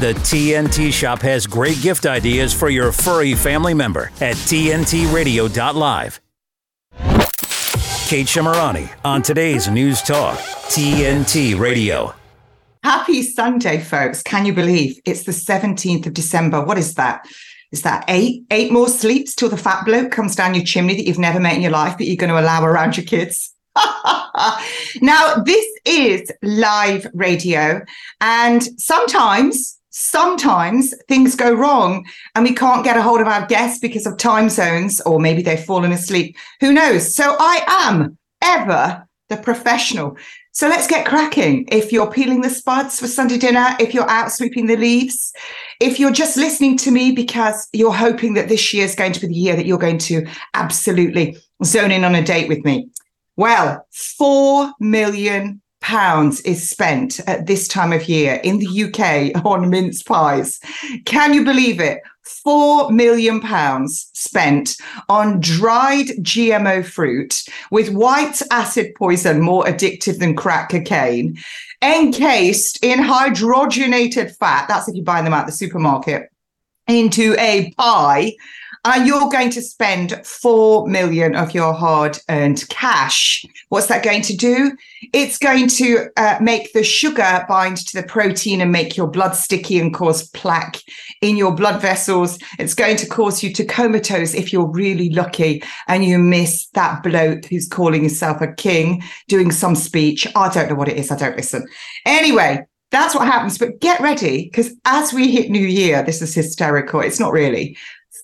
The TNT Shop has great gift ideas for your furry family member at TNTRadio.live. Kate Shemirani on today's News Talk, TNT Radio. Happy Sunday, folks. Can you believe it's the 17th of December? What is that? Is that eight eight more sleeps till the fat bloke comes down your chimney that you've never met in your life, that you're going to allow around your kids? now, this is live radio, and sometimes sometimes things go wrong and we can't get a hold of our guests because of time zones, or maybe they've fallen asleep. Who knows? So I am ever the professional. So let's get cracking. If you're peeling the spuds for Sunday dinner, if you're out sweeping the leaves, if you're just listening to me because you're hoping that this year is going to be the year that you're going to absolutely zone in on a date with me. Well, 4 million pounds is spent at this time of year in the UK on mince pies. Can you believe it? 4 million pounds spent on dried GMO fruit with white acid poison more addictive than crack cocaine, encased in hydrogenated fat. That's if you buy them at the supermarket into a pie and you're going to spend 4 million of your hard earned cash. What's that going to do? It's going to uh, make the sugar bind to the protein and make your blood sticky and cause plaque in your blood vessels. It's going to cause you to comatose if you're really lucky and you miss that bloke who's calling himself a king doing some speech. I don't know what it is. I don't listen. Anyway, that's what happens. But get ready because as we hit New Year, this is hysterical. It's not really.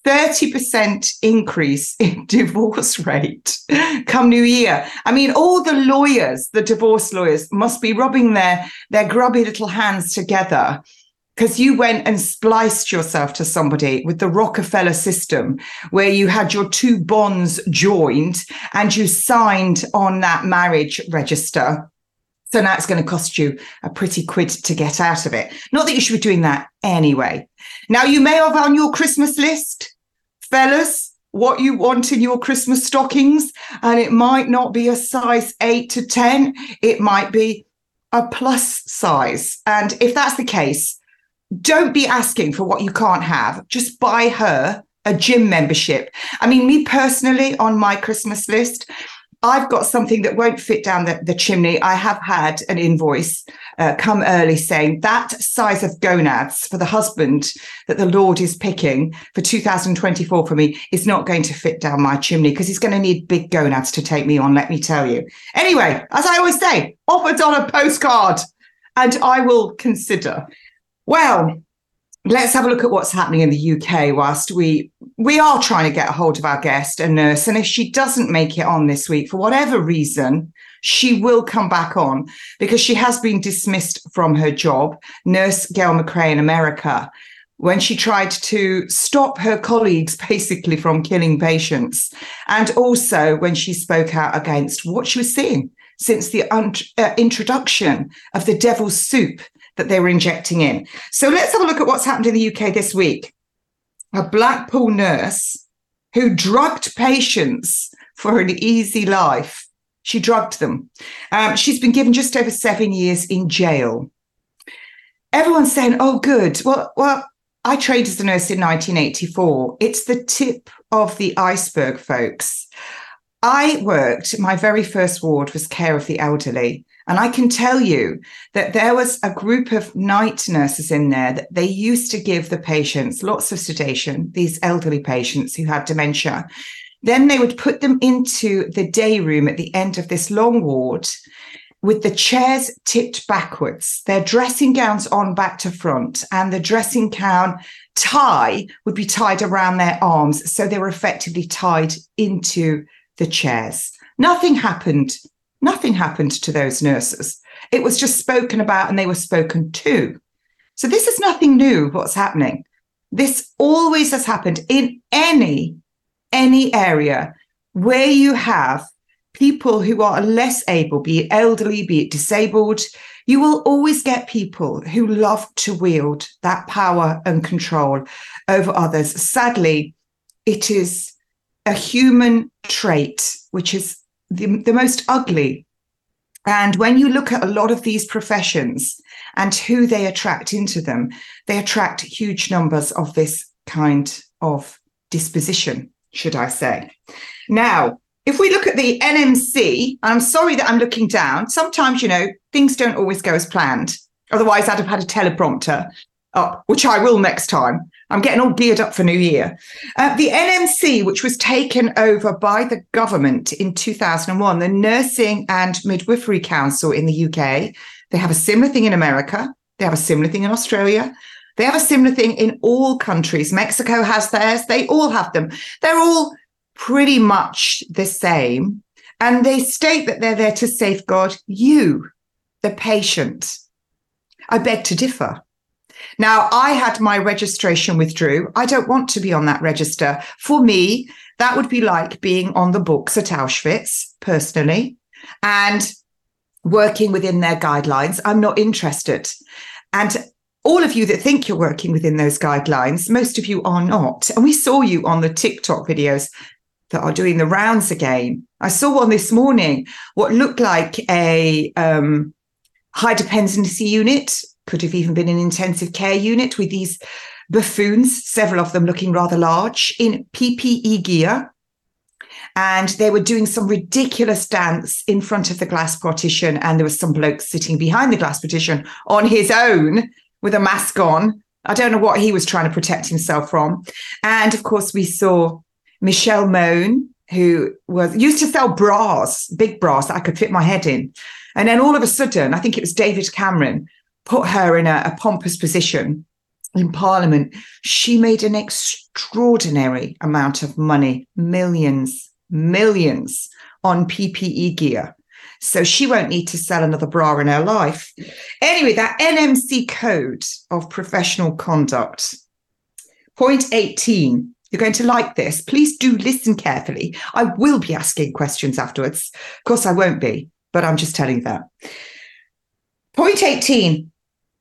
30% increase in divorce rate come new year. I mean, all the lawyers, the divorce lawyers, must be rubbing their, their grubby little hands together because you went and spliced yourself to somebody with the Rockefeller system, where you had your two bonds joined and you signed on that marriage register. So now it's going to cost you a pretty quid to get out of it. Not that you should be doing that anyway. Now, you may have on your Christmas list fellas, what you want in your Christmas stockings. And it might not be a size eight to 10, it might be a plus size. And if that's the case, don't be asking for what you can't have. Just buy her a gym membership. I mean, me personally, on my Christmas list, I've got something that won't fit down the, the chimney. I have had an invoice uh, come early saying that size of gonads for the husband that the Lord is picking for 2024 for me is not going to fit down my chimney because he's going to need big gonads to take me on, let me tell you. Anyway, as I always say, offered on a postcard and I will consider. Well, let's have a look at what's happening in the UK whilst we we are trying to get a hold of our guest a nurse and if she doesn't make it on this week for whatever reason she will come back on because she has been dismissed from her job nurse gail mcrae in america when she tried to stop her colleagues basically from killing patients and also when she spoke out against what she was seeing since the un- uh, introduction of the devil's soup that they were injecting in. So let's have a look at what's happened in the UK this week. A Blackpool nurse who drugged patients for an easy life. She drugged them. Um, she's been given just over seven years in jail. Everyone's saying, "Oh, good." Well, well, I trained as a nurse in 1984. It's the tip of the iceberg, folks. I worked, my very first ward was care of the elderly. And I can tell you that there was a group of night nurses in there that they used to give the patients lots of sedation, these elderly patients who had dementia. Then they would put them into the day room at the end of this long ward with the chairs tipped backwards, their dressing gowns on back to front, and the dressing gown tie would be tied around their arms. So they were effectively tied into the chairs. Nothing happened Nothing happened to those nurses. It was just spoken about and they were spoken to. So this is nothing new, what's happening. This always has happened in any, any area where you have people who are less able, be it elderly, be it disabled, you will always get people who love to wield that power and control over others. Sadly, it is a human trait which is the, the most ugly And when you look at a lot of these professions and who they attract into them, they attract huge numbers of this kind of disposition, should I say. Now, if we look at the NMC, I'm sorry that I'm looking down. Sometimes, you know, things don't always go as planned. Otherwise, I'd have had a teleprompter up, which I will next time. I'm getting all geared up for New Year. Uh, the NMC, which was taken over by the government in 2001, the Nursing and Midwifery Council in the UK, they have a similar thing in America. They have a similar thing in Australia. They have a similar thing in all countries. Mexico has theirs. They all have them. They're all pretty much the same. And they state that they're there to safeguard you, the patient. I beg to differ. Now, I had my registration withdrew. I don't want to be on that register. For me, that would be like being on the books at Auschwitz, personally, and working within their guidelines. I'm not interested. And all of you that think you're working within those guidelines, most of you are not. And we saw you on the TikTok videos that are doing the rounds again. I saw one this morning, what looked like a um, high dependency unit, could have even been an intensive care unit with these buffoons, several of them looking rather large, in PPE gear. And they were doing some ridiculous dance in front of the glass partition. And there was some bloke sitting behind the glass partition on his own with a mask on. I don't know what he was trying to protect himself from. And of course, we saw Michelle Mone, who was used to sell bras, big bras that I could fit my head in. And then all of a sudden, I think it was David Cameron put her in a, a pompous position in Parliament. She made an extraordinary amount of money, millions, millions on PPE gear. So she won't need to sell another bra in her life. Anyway, that NMC code of professional conduct. Point 18 you're going to like this. Please do listen carefully. I will be asking questions afterwards. Of course, I won't be, but I'm just telling you that. Point 18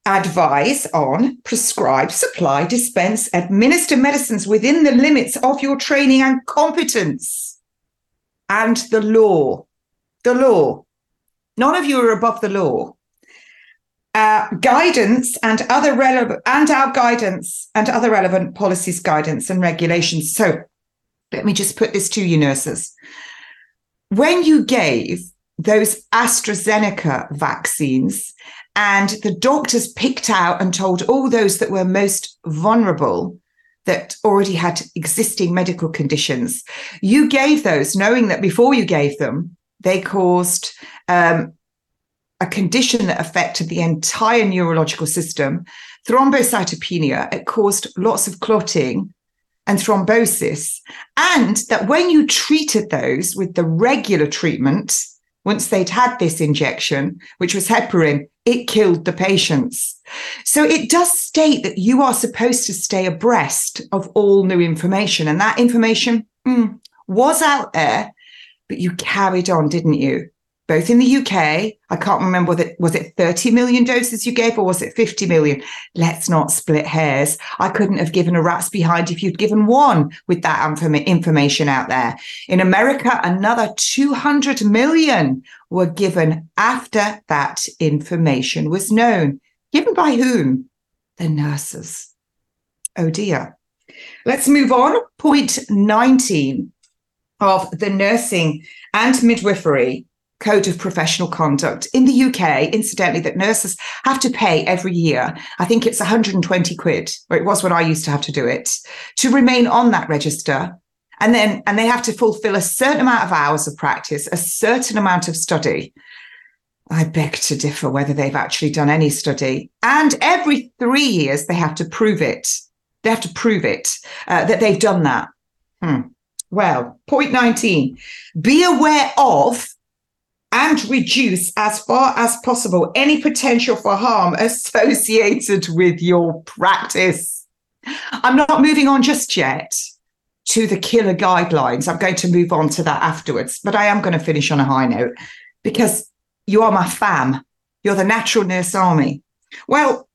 advise on, prescribe, supply, dispense, administer medicines within the limits of your training and competence and the law. The law. None of you are above the law uh, guidance and other relevant and our guidance and other relevant policies, guidance and regulations. So let me just put this to you, nurses. When you gave those AstraZeneca vaccines and the doctors picked out and told all those that were most vulnerable that already had existing medical conditions, you gave those knowing that before you gave them, they caused um, a condition that affected the entire neurological system, thrombocytopenia, it caused lots of clotting and thrombosis. And that when you treated those with the regular treatment, once they'd had this injection, which was heparin, it killed the patients. So it does state that you are supposed to stay abreast of all new information. And that information mm, was out there, but you carried on, didn't you? Both in the UK. I can't remember whether was it 30 million doses you gave or was it 50 million? Let's not split hairs. I couldn't have given a rat's behind if you'd given one with that information out there. In America, another 200 million were given after that information was known. Given by whom? The nurses. Oh dear. Let's move on. Point 19 of the nursing and midwifery code of professional conduct in the UK, incidentally, that nurses have to pay every year. I think it's 120 quid, or it was when I used to have to do it, to remain on that register. And then, and they have to fulfill a certain amount of hours of practice, a certain amount of study. I beg to differ whether they've actually done any study. And every three years, they have to prove it. They have to prove it uh, that they've done that. Hmm. Well, point 19 be aware of and reduce as far as possible any potential for harm associated with your practice. I'm not moving on just yet to the killer guidelines. I'm going to move on to that afterwards, but I am going to finish on a high note because you are my fam. You're the natural nurse army. Well,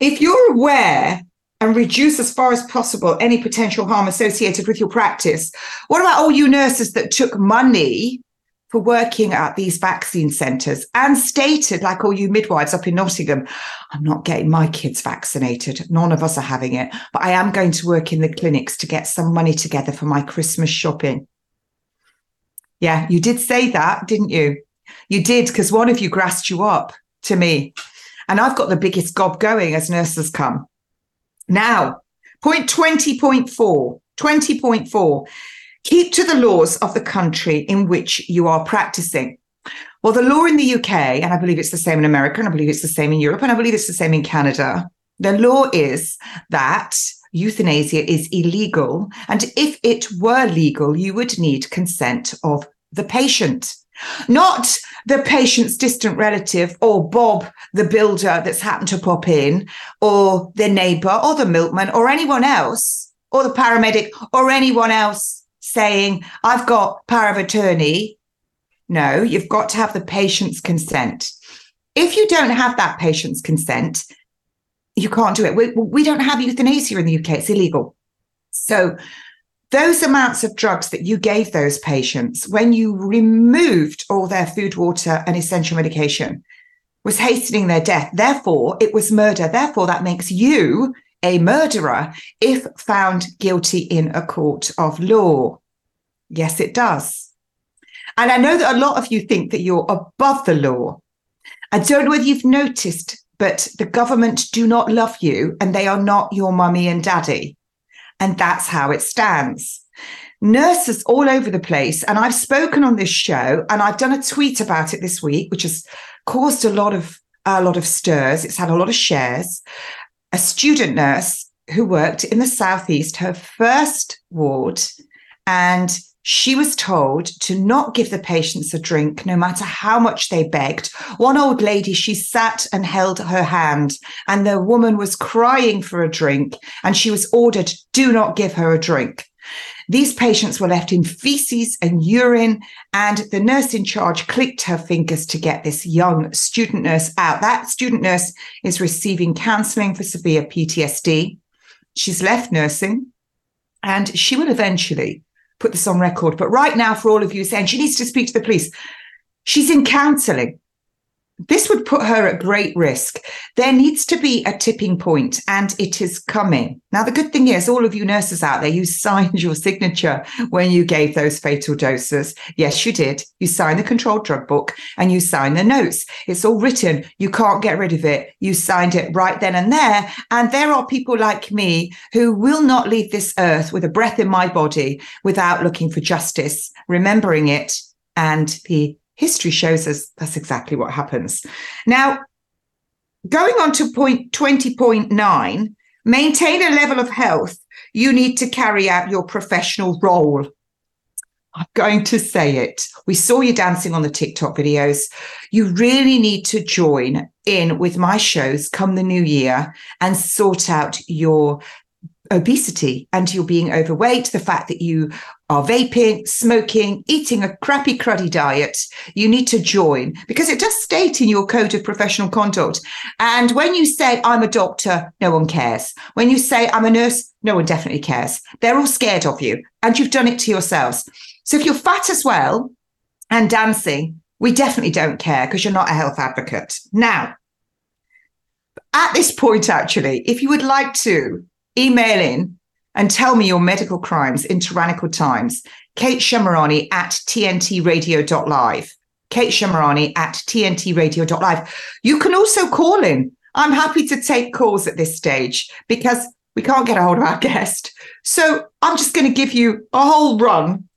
if you're aware and reduce as far as possible any potential harm associated with your practice, what about all you nurses that took money for working at these vaccine centres and stated, like all you midwives up in Nottingham, I'm not getting my kids vaccinated. None of us are having it, but I am going to work in the clinics to get some money together for my Christmas shopping. Yeah, you did say that, didn't you? You did, because one of you grassed you up to me. And I've got the biggest gob going as nurses come. Now, point 20.4, 20.4 Keep to the laws of the country in which you are practicing. Well, the law in the UK, and I believe it's the same in America, and I believe it's the same in Europe, and I believe it's the same in Canada. The law is that euthanasia is illegal. And if it were legal, you would need consent of the patient, not the patient's distant relative or Bob, the builder that's happened to pop in, or the neighbor or the milkman or anyone else, or the paramedic or anyone else saying, I've got power of attorney. No, you've got to have the patient's consent. If you don't have that patient's consent, you can't do it. We, we don't have euthanasia in the UK, it's illegal. So, those amounts of drugs that you gave those patients when you removed all their food, water, and essential medication was hastening their death. Therefore, it was murder. Therefore, that makes you a murderer if found guilty in a court of law. Yes, it does. And I know that a lot of you think that you're above the law. I don't know whether you've noticed, but the government do not love you and they are not your mummy and daddy. And that's how it stands. Nurses all over the place, and I've spoken on this show and I've done a tweet about it this week, which has caused a lot of a lot of stirs. It's had a lot of shares a student nurse who worked in the southeast, her first ward, and she was told to not give the patients a drink, no matter how much they begged. One old lady, she sat and held her hand, and the woman was crying for a drink, and she was ordered, do not give her a drink. These patients were left in feces and urine, and the nurse in charge clicked her fingers to get this young student nurse out. That student nurse is receiving counseling for severe PTSD. She's left nursing, and she will eventually put this on record. But right now, for all of you saying she needs to speak to the police, she's in counseling this would put her at great risk. There needs to be a tipping point, and it is coming. Now, the good thing is, all of you nurses out there, you signed your signature when you gave those fatal doses. Yes, you did. You signed the controlled drug book and you signed the notes. It's all written. You can't get rid of it. You signed it right then and there. And there are people like me who will not leave this earth with a breath in my body without looking for justice, remembering it, and the history shows us that's exactly what happens. Now, going on to point 20.9, maintain a level of health. You need to carry out your professional role. I'm going to say it. We saw you dancing on the TikTok videos. You really need to join in with my shows come the new year and sort out your obesity and you're being overweight, the fact that you are vaping, smoking, eating a crappy, cruddy diet, you need to join because it does state in your code of professional conduct. And when you say, I'm a doctor, no one cares. When you say, I'm a nurse, no one definitely cares. They're all scared of you and you've done it to yourselves. So if you're fat as well and dancing, we definitely don't care because you're not a health advocate. Now, at this point, actually, if you would like to email in and tell me your medical crimes in tyrannical times. Kate Shemirani at tntradio.live. Kate Shemirani at tntradio.live. You can also call in. I'm happy to take calls at this stage because we can't get a hold of our guest. So I'm just going to give you a whole run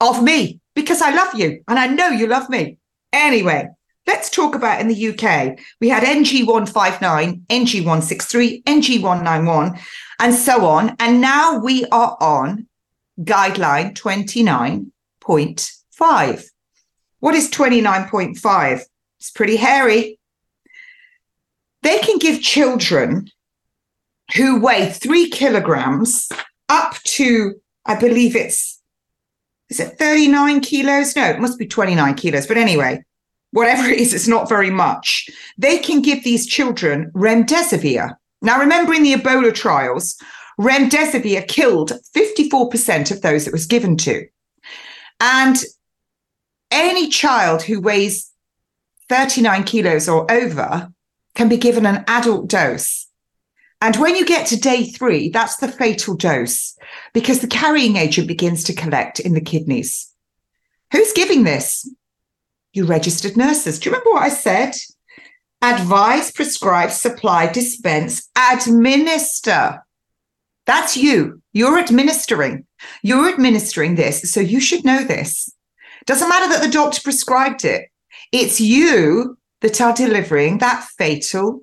of me because I love you and I know you love me. Anyway, Let's talk about in the UK. We had NG159, NG163, NG191, and so on. And now we are on guideline 29.5. What is 29.5? It's pretty hairy. They can give children who weigh three kilograms up to, I believe it's, is it 39 kilos? No, it must be 29 kilos. But anyway, whatever it is, it's not very much. They can give these children remdesivir. Now, remember in the Ebola trials, remdesivir killed 54% of those it was given to. And any child who weighs 39 kilos or over can be given an adult dose. And when you get to day three, that's the fatal dose because the carrying agent begins to collect in the kidneys. Who's giving this? You registered nurses. Do you remember what I said? Advise, prescribe, supply, dispense, administer. That's you. You're administering. You're administering this. So you should know this. Doesn't matter that the doctor prescribed it. It's you that are delivering that fatal,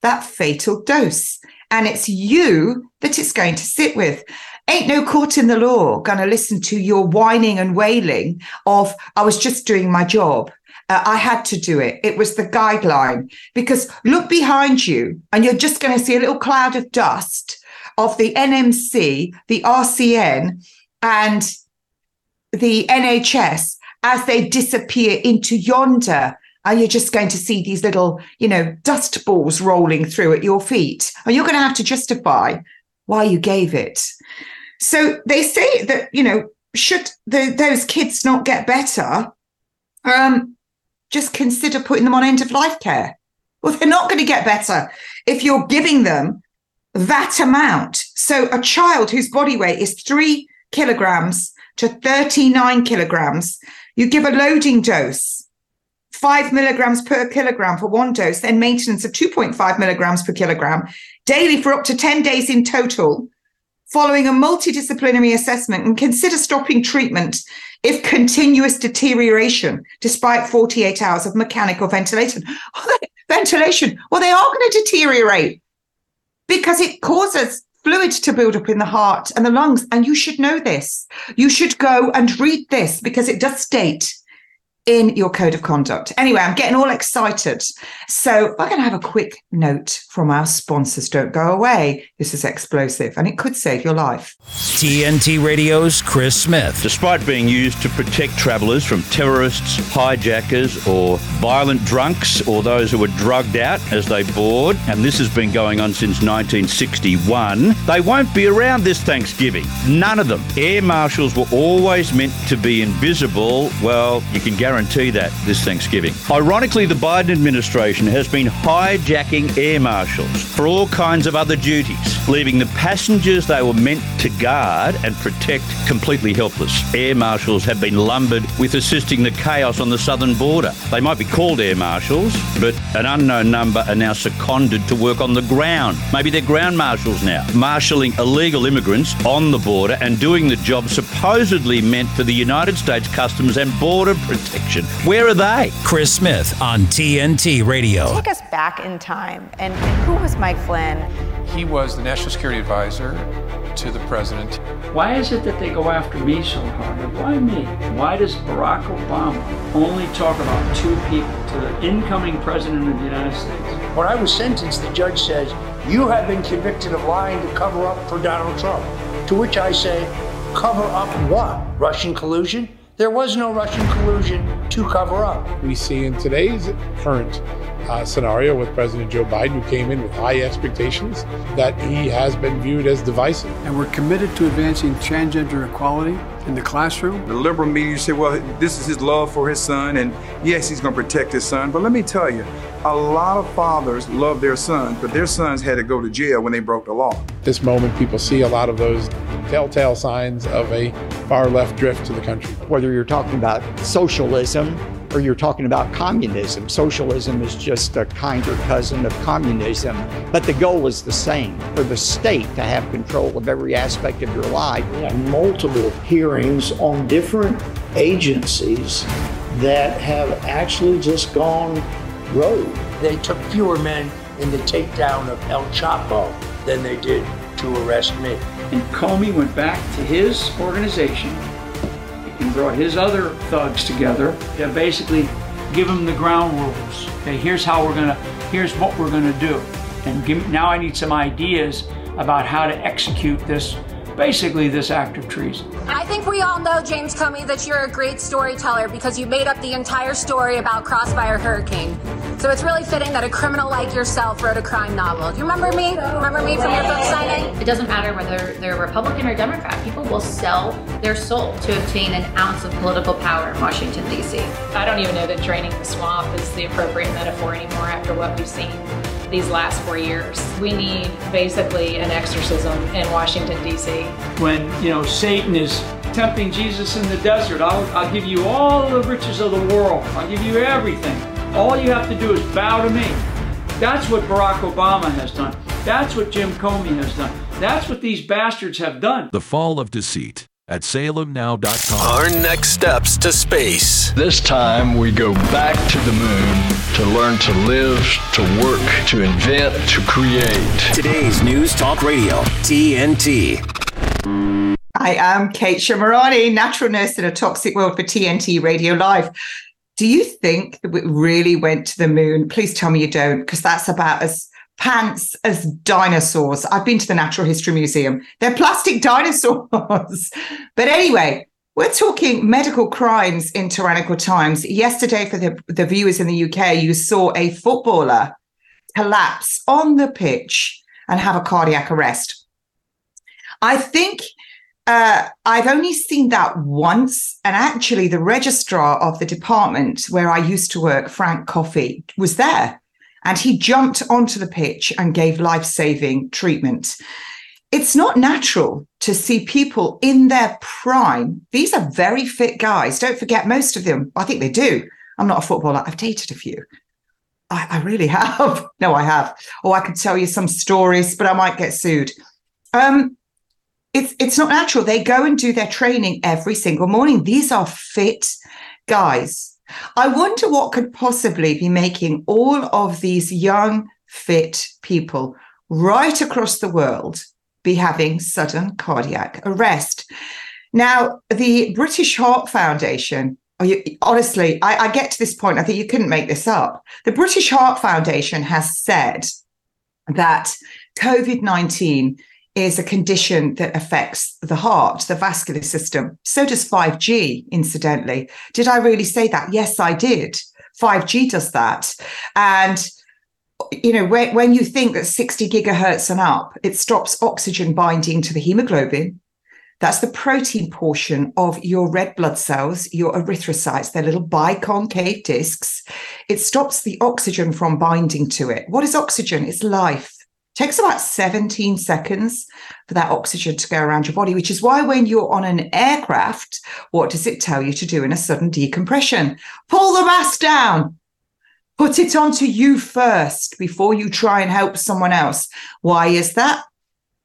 that fatal dose. And it's you that it's going to sit with. Ain't no court in the law going to listen to your whining and wailing of, I was just doing my job. Uh, I had to do it. It was the guideline. Because look behind you, and you're just going to see a little cloud of dust of the NMC, the RCN, and the NHS as they disappear into yonder. And you're just going to see these little, you know, dust balls rolling through at your feet. And you're going to have to justify why you gave it. So they say that, you know, should the, those kids not get better, um, just consider putting them on end of life care. Well, they're not going to get better if you're giving them that amount. So a child whose body weight is three kilograms to 39 kilograms, you give a loading dose, five milligrams per kilogram for one dose, then maintenance of 2.5 milligrams per kilogram daily for up to 10 days in total, following a multidisciplinary assessment and consider stopping treatment if continuous deterioration despite 48 hours of mechanical ventilation. ventilation, well, they are going to deteriorate because it causes fluid to build up in the heart and the lungs. And you should know this. You should go and read this because it does state in your code of conduct. Anyway, I'm getting all excited. So we're going to have a quick note from our sponsors. Don't go away. This is explosive and it could save your life. TNT Radio's Chris Smith. Despite being used to protect travellers from terrorists, hijackers, or violent drunks, or those who were drugged out as they board, and this has been going on since 1961, they won't be around this Thanksgiving. None of them. Air marshals were always meant to be invisible. Well, you can guarantee guarantee that this Thanksgiving. Ironically, the Biden administration has been hijacking air marshals for all kinds of other duties, leaving the passengers they were meant to guard and protect completely helpless. Air marshals have been lumbered with assisting the chaos on the southern border. They might be called air marshals, but an unknown number are now seconded to work on the ground. Maybe they're ground marshals now, marshalling illegal immigrants on the border and doing the job supposedly meant for the United States Customs and Border Protection election. Where are they? Chris Smith on TNT Radio. Take us back in time. And, and who was Mike Flynn? He was the national security advisor to the president. Why is it that they go after me so hard? And Why me? Why does Barack Obama only talk about two people to the incoming president of the United States? When I was sentenced, the judge says, You have been convicted of lying to cover up for Donald Trump. To which I say, Cover up what? Russian collusion? There was no Russian collusion to cover up. We see in today's current uh, scenario with President Joe Biden, who came in with high expectations, that he has been viewed as divisive. And we're committed to advancing transgender equality in the classroom. The liberal media say, well, this is his love for his son, and yes, he's going to protect his son. But let me tell you, a lot of fathers love their sons, but their sons had to go to jail when they broke the law. This moment, people see a lot of those telltale signs of a far left drift to the country. Whether you're talking about socialism or you're talking about communism, socialism is just a kinder cousin of communism, but the goal is the same for the state to have control of every aspect of your life. We have multiple hearings on different agencies that have actually just gone rogue. They took fewer men in the takedown of El Chapo than they did to arrest me. And Comey went back to his organization and brought his other thugs together to basically give them the ground rules. Okay, here's how we're gonna, here's what we're gonna do. And give, now I need some ideas about how to execute this basically this act of treason. I think we all know, James Comey, that you're a great storyteller because you made up the entire story about Crossfire Hurricane. So it's really fitting that a criminal like yourself wrote a crime novel. Do you remember me? Remember me from your book signing? It doesn't matter whether they're Republican or Democrat. People will sell their soul to obtain an ounce of political power in Washington, D.C. I don't even know that draining the swamp is the appropriate metaphor anymore after what we've seen these last four years. We need basically an exorcism in Washington, D.C. When, you know, Satan is tempting Jesus in the desert, I'll, I'll give you all the riches of the world, I'll give you everything. All you have to do is bow to me. That's what Barack Obama has done. That's what Jim Comey has done. That's what these bastards have done. The Fall of Deceit at salemnow.com. Our next steps to space. This time we go back to the moon to learn to live, to work, to invent, to create. Today's News Talk Radio, TNT. I am Kate Shemirani, natural nurse in a toxic world for TNT Radio Live. Do you think that we really went to the moon? Please tell me you don't, because that's about as pants as dinosaurs. I've been to the Natural History Museum. They're plastic dinosaurs. but anyway, we're talking medical crimes in tyrannical times. Yesterday, for the, the viewers in the UK, you saw a footballer collapse on the pitch and have a cardiac arrest. I think uh, I've only seen that once. And actually, the registrar of the department where I used to work, Frank Coffey, was there. And he jumped onto the pitch and gave life saving treatment. It's not natural to see people in their prime. These are very fit guys. Don't forget, most of them, I think they do. I'm not a footballer. I've dated a few. I, I really have. no, I have. Oh, I could tell you some stories, but I might get sued. Um, it's it's not natural. They go and do their training every single morning. These are fit guys. I wonder what could possibly be making all of these young, fit people right across the world be having sudden cardiac arrest. Now, the British Heart Foundation, you, honestly, I, I get to this point, I think you couldn't make this up. The British Heart Foundation has said that COVID 19 is a condition that affects the heart, the vascular system. So does 5G, incidentally. Did I really say that? Yes, I did. 5G does that. And you know, when, when you think that 60 gigahertz and up, it stops oxygen binding to the hemoglobin. That's the protein portion of your red blood cells, your erythrocytes, they're little biconcave discs. It stops the oxygen from binding to it. What is oxygen? It's life takes about 17 seconds for that oxygen to go around your body, which is why when you're on an aircraft, what does it tell you to do in a sudden decompression? Pull the mask down. Put it onto you first before you try and help someone else. Why is that?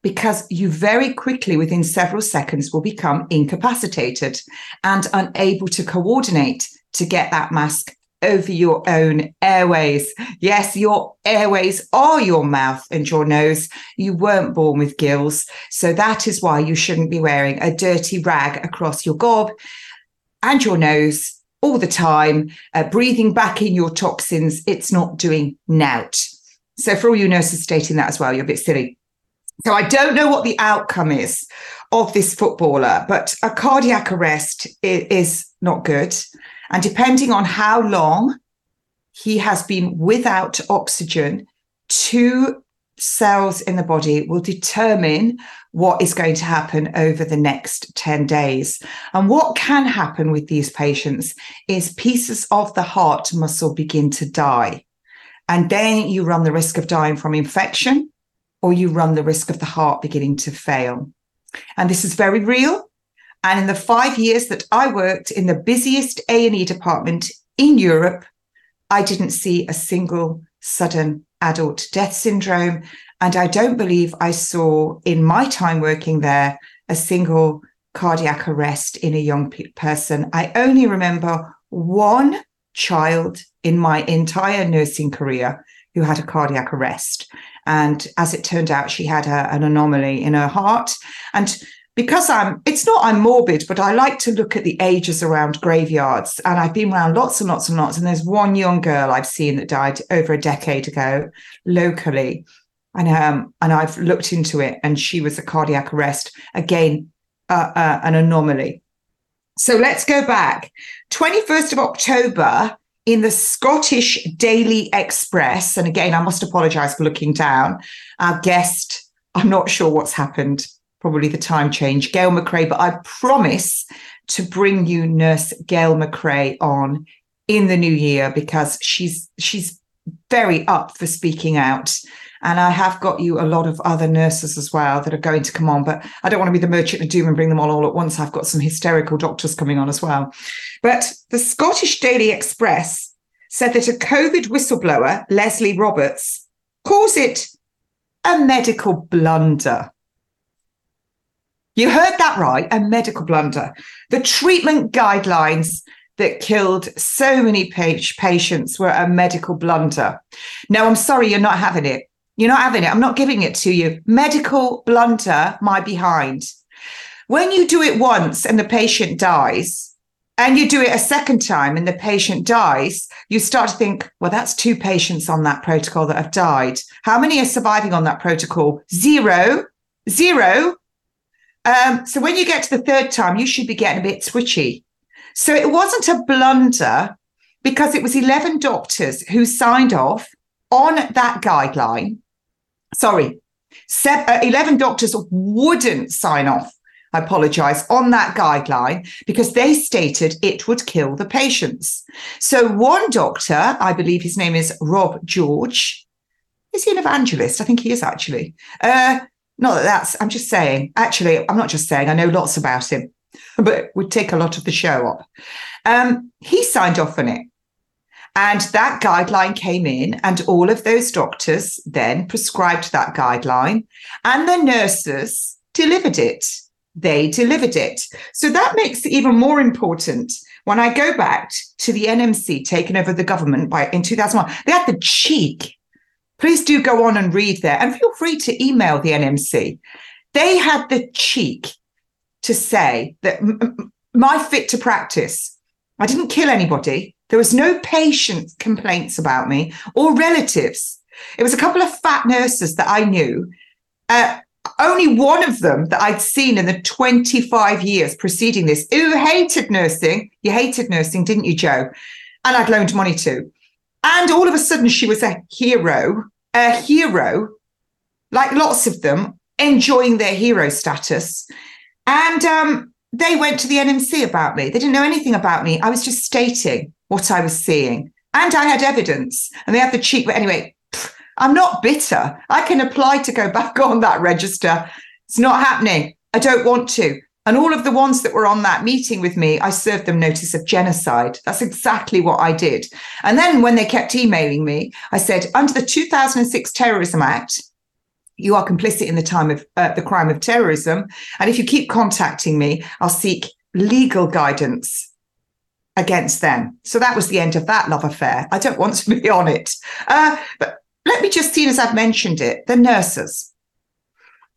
Because you very quickly, within several seconds, will become incapacitated and unable to coordinate to get that mask over your own airways. Yes, your airways are your mouth and your nose. You weren't born with gills. So that is why you shouldn't be wearing a dirty rag across your gob and your nose all the time, uh, breathing back in your toxins. It's not doing nout. So for all you nurses stating that as well, you're a bit silly. So I don't know what the outcome is of this footballer, but a cardiac arrest is not good. And depending on how long he has been without oxygen, two cells in the body will determine what is going to happen over the next 10 days. And what can happen with these patients is pieces of the heart muscle begin to die. And then you run the risk of dying from infection or you run the risk of the heart beginning to fail. And this is very real. And in the five years that I worked in the busiest A&E department in Europe, I didn't see a single sudden adult death syndrome. And I don't believe I saw in my time working there a single cardiac arrest in a young person. I only remember one child in my entire nursing career who had a cardiac arrest. And as it turned out, she had a, an anomaly in her heart. And because I'm, it's not I'm morbid, but I like to look at the ages around graveyards. And I've been around lots and lots and lots. And there's one young girl I've seen that died over a decade ago locally. And, um, and I've looked into it, and she was a cardiac arrest. Again, uh, uh, an anomaly. So let's go back. 21st of October in the Scottish Daily Express, and again, I must apologize for looking down, our guest, I'm not sure what's happened, probably the time change, Gail McRae, but I promise to bring you Nurse Gail McRae on in the new year because she's she's very up for speaking out. And I have got you a lot of other nurses as well that are going to come on, but I don't want to be the merchant of doom and bring them all all at once. I've got some hysterical doctors coming on as well. But the Scottish Daily Express said that a COVID whistleblower, Leslie Roberts, calls it a medical blunder. You heard that right, a medical blunder. The treatment guidelines that killed so many patients were a medical blunder. No, I'm sorry, you're not having it. You're not having it. I'm not giving it to you. Medical blunder, my behind. When you do it once and the patient dies, and you do it a second time and the patient dies, you start to think, well, that's two patients on that protocol that have died. How many are surviving on that protocol? Zero, zero. Um, so when you get to the third time, you should be getting a bit twitchy. So it wasn't a blunder because it was 11 doctors who signed off on that guideline. Sorry, seven, uh, 11 doctors wouldn't sign off, I apologize, on that guideline because they stated it would kill the patients. So one doctor, I believe his name is Rob George, is he an evangelist? I think he is actually. Uh, not that that's, I'm just saying, actually, I'm not just saying, I know lots about him but would take a lot of the show up. Um, he signed off on it. And that guideline came in, and all of those doctors then prescribed that guideline, and the nurses delivered it. They delivered it. So that makes it even more important when I go back to the NMC taking over the government by in 2001. They had the cheek. Please do go on and read there, and feel free to email the NMC. They had the cheek to say that my fit to practice, I didn't kill anybody. There was no patient complaints about me or relatives. It was a couple of fat nurses that I knew. Uh, only one of them that I'd seen in the 25 years preceding this who hated nursing. You hated nursing, didn't you, Joe? And I'd loaned money to. And all of a sudden, she was a hero, a hero, like lots of them, enjoying their hero status. And um, they went to the NMC about me. They didn't know anything about me. I was just stating what I was seeing. And I had evidence. And they had the cheek. But anyway, I'm not bitter. I can apply to go back on that register. It's not happening. I don't want to. And all of the ones that were on that meeting with me, I served them notice of genocide. That's exactly what I did. And then when they kept emailing me, I said, under the 2006 Terrorism Act, you are complicit in the time of uh, the crime of terrorism. And if you keep contacting me, I'll seek legal guidance against them. So that was the end of that love affair. I don't want to be on it. Uh, but let me just, see, as I've mentioned it, the nurses.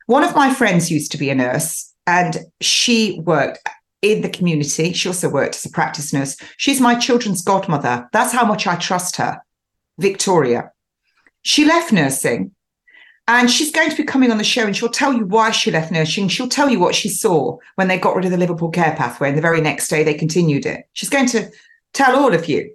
One of my friends used to be a nurse and she worked in the community. She also worked as a practice nurse. She's my children's godmother. That's how much I trust her, Victoria. She left nursing and she's going to be coming on the show and she'll tell you why she left nursing. She'll tell you what she saw when they got rid of the Liverpool care pathway. And the very next day they continued it. She's going to tell all of you.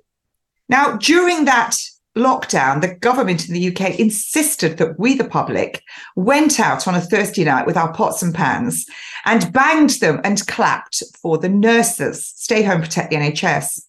Now, during that lockdown, the government in the UK insisted that we, the public, went out on a Thursday night with our pots and pans and banged them and clapped for the nurses. Stay home, protect the NHS.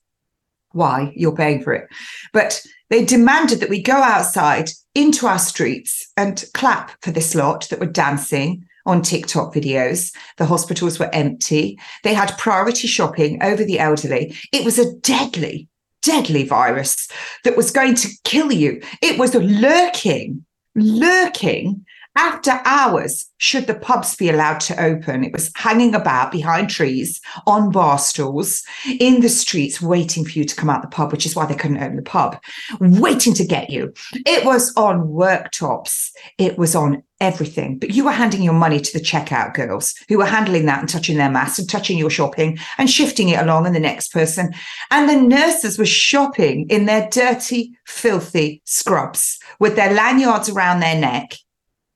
Why? You're paying for it. But they demanded that we go outside into our streets and clap for this lot that were dancing on TikTok videos. The hospitals were empty. They had priority shopping over the elderly. It was a deadly, deadly virus that was going to kill you. It was lurking, lurking after hours, should the pubs be allowed to open, it was hanging about behind trees on bar stools in the streets, waiting for you to come out the pub, which is why they couldn't open the pub, waiting to get you. It was on worktops, it was on everything. But you were handing your money to the checkout girls who were handling that and touching their masks and touching your shopping and shifting it along and the next person. And the nurses were shopping in their dirty, filthy scrubs with their lanyards around their neck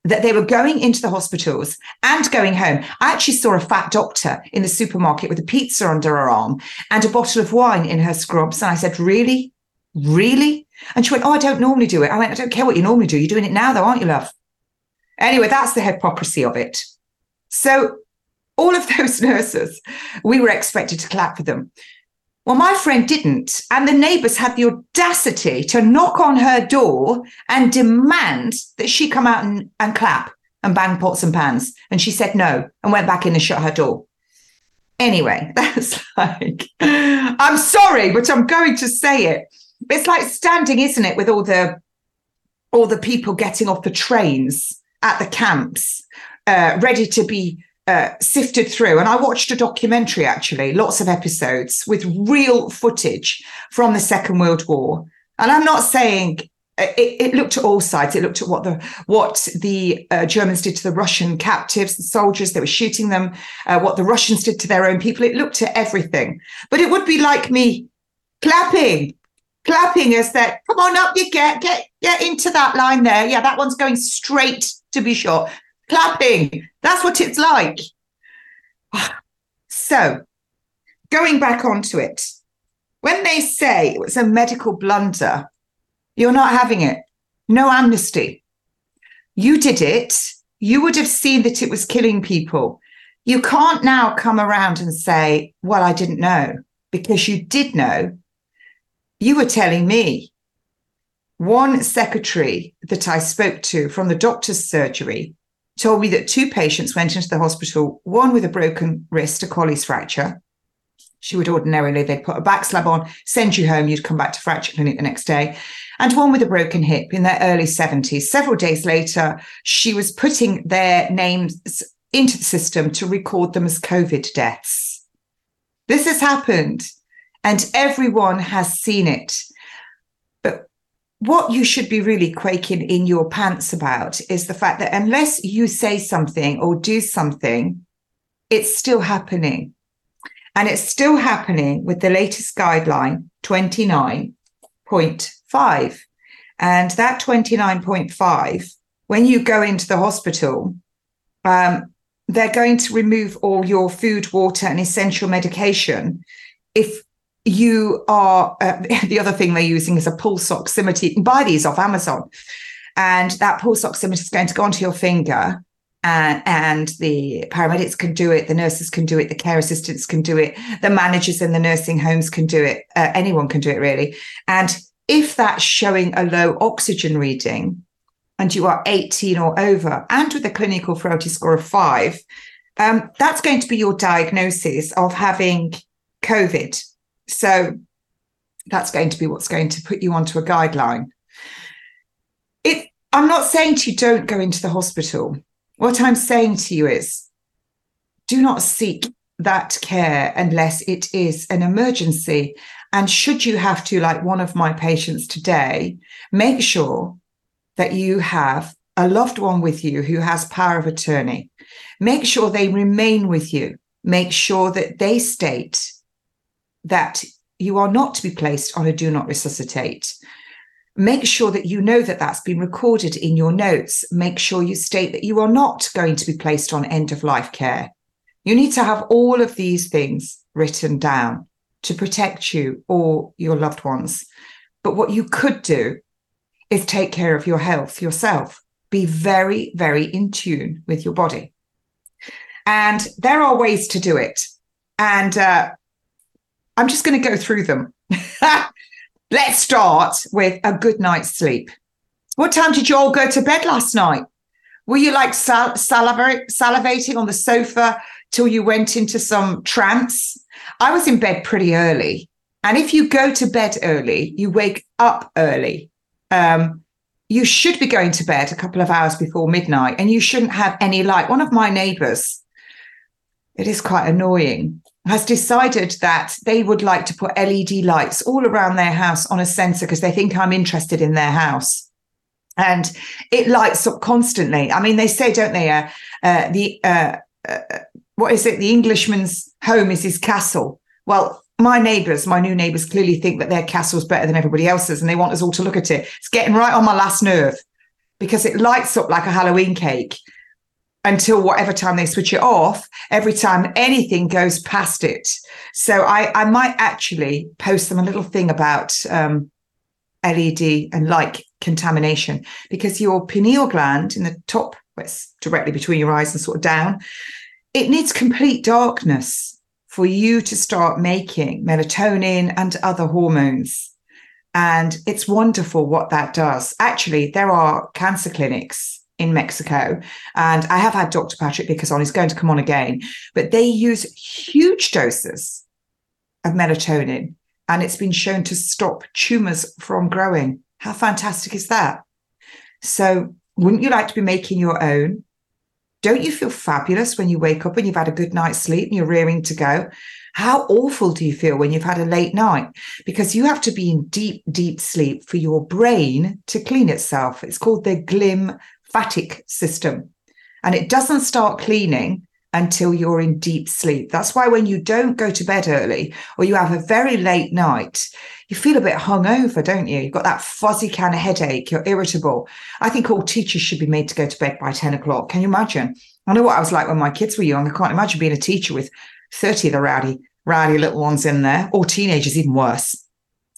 that they were going into the hospitals and going home. I actually saw a fat doctor in the supermarket with a pizza under her arm and a bottle of wine in her scrubs. And I said, Really? Really? And she went, Oh, I don't normally do it. I went, I don't care what you normally do. You're doing it now, though, aren't you, love? Anyway, that's the hypocrisy of it. So, all of those nurses, we were expected to clap for them. Well, my friend didn't. And the neighbors had the audacity to knock on her door and demand that she come out and, and clap and bang pots and pans. And she said no and went back in and shut her door. Anyway, that's like, I'm sorry, but I'm going to say it. It's like standing, isn't it, with all the all the people getting off the trains at the camps, uh, ready to be uh, sifted through. And I watched a documentary, actually, lots of episodes with real footage from the Second World War. And I'm not saying it, it, looked at all sides. It looked at what the what the uh, Germans did to the Russian captives, the soldiers. They were shooting them. Uh, what the Russians did to their own people. It looked at everything. But it would be like me clapping, clapping as that. Come on up, you get get get into that line there. Yeah, that one's going straight to be shot. Clapping. That's what it's like. So, going back onto it, when they say it was a medical blunder you're not having it. No amnesty. You did it. You would have seen that it was killing people. You can't now come around and say, Well, I didn't know, because you did know. You were telling me. One secretary that I spoke to from the doctor's surgery told me that two patients went into the hospital, one with a broken wrist, a Colles fracture, she would ordinarily they'd put a back slab on, send you home, you'd come back to fracture clinic the next day, and one with a broken hip in their early 70s. Several days later, she was putting their names into the system to record them as COVID deaths. This has happened, and everyone has seen it. What you should be really quaking in your pants about is the fact that unless you say something or do something, it's still happening. And it's still happening with the latest guideline 29.5. And that 29.5, when you go into the hospital, um, they're going to remove all your food, water, and essential medication if you are uh, the other thing they're using is a pulse oximeter. You can buy these off Amazon, and that pulse oximeter is going to go onto your finger, and, and the paramedics can do it, the nurses can do it, the care assistants can do it, the managers in the nursing homes can do it, uh, anyone can do it really. And if that's showing a low oxygen reading and you are 18 or over and with a clinical frailty score of five, um, that's going to be your diagnosis of having COVID. So that's going to be what's going to put you onto a guideline. It, I'm not saying to you don't go into the hospital what I'm saying to you is do not seek that care unless it is an emergency. And should you have to, like one of my patients today, make sure that you have a loved one with you who has power of attorney. Make sure they remain with you. Make sure that they state that you are not to be placed on a do not resuscitate make sure that you know that that's been recorded in your notes. Make sure you state that you are not going to be placed on end of life care. You need to have all of these things written down to protect you or your loved ones. But what you could do is take care of your health yourself. Be very, very in tune with your body. And there are ways to do it. And uh, I'm just going to go through them. Let's start with a good night's sleep. What time did you all go to bed last night? Were you like sal- salivating on the sofa till you went into some trance? I was in bed pretty early. And if you go to bed early, you wake up early. Um, you should be going to bed a couple of hours before midnight and you shouldn't have any light. One of my neighbors, it is quite annoying has decided that they would like to put LED lights all around their house on a sensor because they think I'm interested in their house. And it lights up constantly. I mean, they say, don't they? Uh, uh, the uh, uh what is it? The Englishman's home is his castle. Well, my neighbours, my new neighbours, clearly think that their castle's better than everybody else's, and they want us all to look at it. It's getting right on my last nerve because it lights up like a Halloween cake until whatever time they switch it off every time anything goes past it so i i might actually post them a little thing about um, LED and light contamination because your pineal gland in the top, it's directly between your eyes and sort of down, it needs complete darkness for you to start making melatonin and other hormones. And it's wonderful what that does. Actually, there are cancer clinics in Mexico, and I have had Dr. Patrick Vickers on, he's going to come on again, but they use huge doses of melatonin, and it's been shown to stop tumors from growing. How fantastic is that? So, wouldn't you like to be making your own? Don't you feel fabulous when you wake up and you've had a good night's sleep and you're rearing to go? How awful do you feel when you've had a late night? Because you have to be in deep, deep sleep for your brain to clean itself. It's called the glymphatic system. And it doesn't start cleaning until you're in deep sleep. That's why when you don't go to bed early or you have a very late night, you feel a bit hungover, don't you? You've got that fuzzy kind of headache, you're irritable. I think all teachers should be made to go to bed by 10 o'clock. Can you imagine? I know what I was like when my kids were young. I can't imagine being a teacher with 30 of the rowdy, rowdy little ones in there, or teenagers, even worse.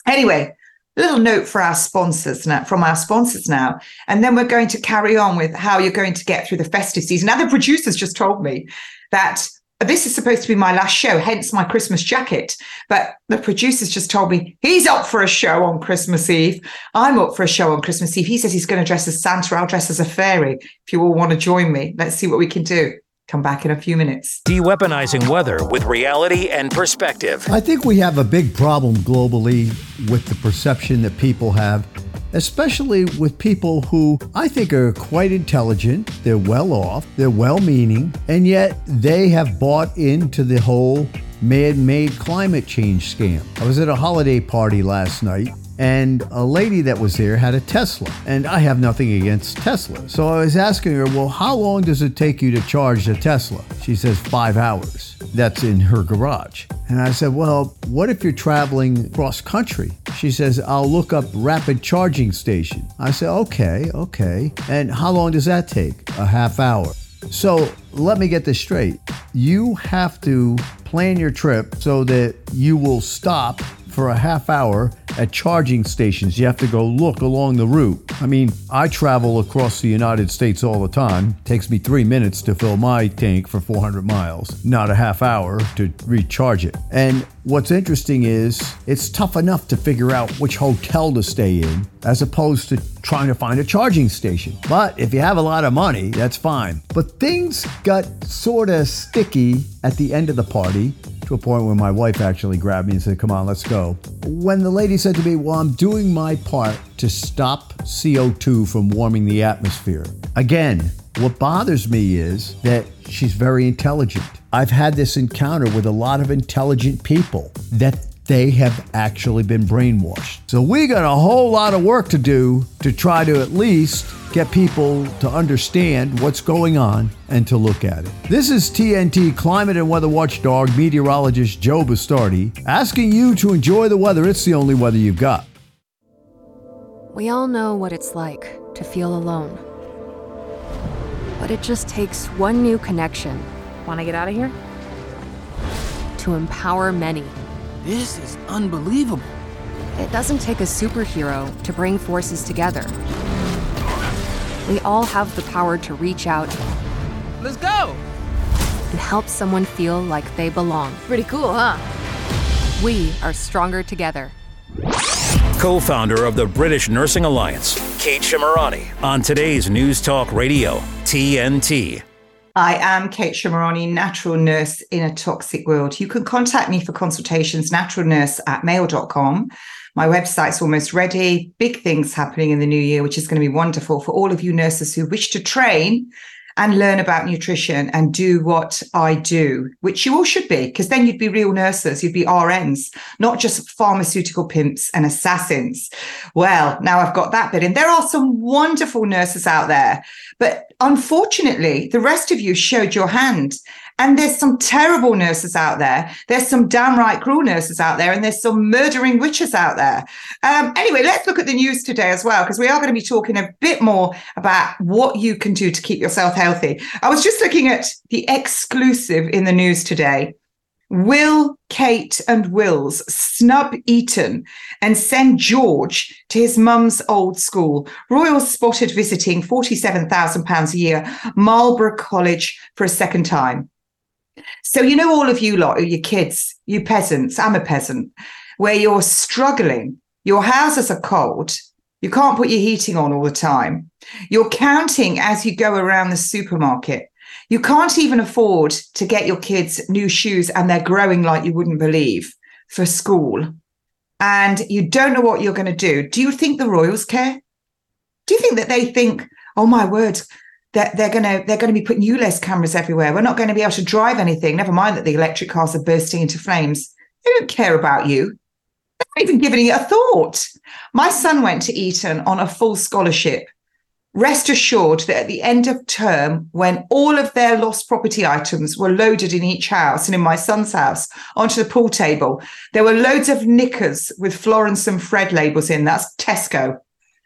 Anyway, little note for our sponsors now, from our sponsors now. And then we're going to carry on with how you're going to get through the festive season. Now, the producers just told me that this is supposed to be my last show, hence my Christmas jacket. But the producers just told me he's up for a show on Christmas Eve. I'm up for a show on Christmas Eve. He says he's going to dress as Santa. I'll dress as a fairy. If you all want to join me, let's see what we can do. Come back in a few minutes. De-weaponizing weather with reality and perspective. I think we have a big problem globally with the perception that people have, especially with people who I think are quite intelligent, they're well off, they're well meaning, and yet they have bought into the whole man made climate change scam. I was at a holiday party last night and a lady that was there had a Tesla. And I have nothing against Tesla. So I was asking her, well, how long does it take you to charge the Tesla? She says five hours. That's in her garage. And I said, well, what if you're traveling cross country? She says, I'll look up rapid charging station. I said, okay, okay. And how long does that take? A half hour. So let me get this straight. You have to plan your trip so that you will stop for a half hour at charging stations. You have to go look along the route. I mean, I travel across the United States all the time. Takes me three minutes to fill my tank for 400 miles, not a half hour to recharge it. And what's interesting is it's tough enough to figure out which hotel to stay in as opposed to trying to find a charging station. But if you have a lot of money, that's fine. But things got sort of sticky at the end of the party to a point where my wife actually grabbed me and said, Come on, let's go. When the lady said to me, Well, I'm doing my part to stop CO2 from warming the atmosphere. Again, what bothers me is that she's very intelligent. I've had this encounter with a lot of intelligent people that they have actually been brainwashed. So we got a whole lot of work to do to try to at least get people to understand what's going on and to look at it. This is TNT climate and weather watchdog meteorologist Joe Bastardi asking you to enjoy the weather. It's the only weather you've got. We all know what it's like to feel alone. But it just takes one new connection. Want to get out of here? To empower many. This is unbelievable. It doesn't take a superhero to bring forces together. We all have the power to reach out. Let's go! And help someone feel like they belong. Pretty cool, huh? We are stronger together. Co founder of the British Nursing Alliance, Kate Shemirani, on today's News Talk Radio, TNT. I am Kate Shemirani, natural nurse in a toxic world. You can contact me for consultations, naturalnurse at mail.com. My website's almost ready. Big things happening in the new year, which is going to be wonderful for all of you nurses who wish to train and learn about nutrition and do what I do, which you all should be, because then you'd be real nurses, you'd be RNs, not just pharmaceutical pimps and assassins. Well, now I've got that bit in. There are some wonderful nurses out there, but unfortunately, the rest of you showed your hand. And there's some terrible nurses out there. There's some downright cruel nurses out there, and there's some murdering witches out there. Um, anyway, let's look at the news today as well, because we are going to be talking a bit more about what you can do to keep yourself healthy. I was just looking at the exclusive in the news today Will, Kate, and Will's snub Eton and send George to his mum's old school. Royal spotted visiting £47,000 a year, Marlborough College for a second time. So, you know, all of you lot, your kids, you peasants, I'm a peasant, where you're struggling, your houses are cold, you can't put your heating on all the time, you're counting as you go around the supermarket. You can't even afford to get your kids new shoes and they're growing like you wouldn't believe for school. And you don't know what you're going to do. Do you think the Royals care? Do you think that they think, oh my word, that they're going to they're going to be putting ULEZ cameras everywhere. We're not going to be able to drive anything. Never mind that the electric cars are bursting into flames. They don't care about you. They're not even giving it a thought. My son went to Eton on a full scholarship rest assured that at the end of term, when all of their lost property items were loaded in each house and in my son's house onto the pool table, there were loads of knickers with Florence and Fred labels in. That's Tesco.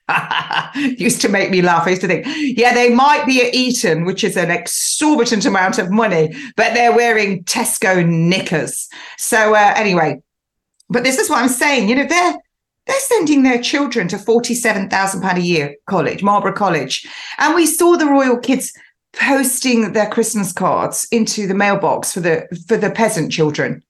used to make me laugh. I used to think, yeah, they might be at Eton, which is an exorbitant amount of money, but they're wearing Tesco knickers. So uh, anyway, but this is what I'm saying. You know, they're they're sending their children to £47,000 a year college, Marlborough College. And we saw the royal kids posting their Christmas cards into the mailbox for the for the peasant children.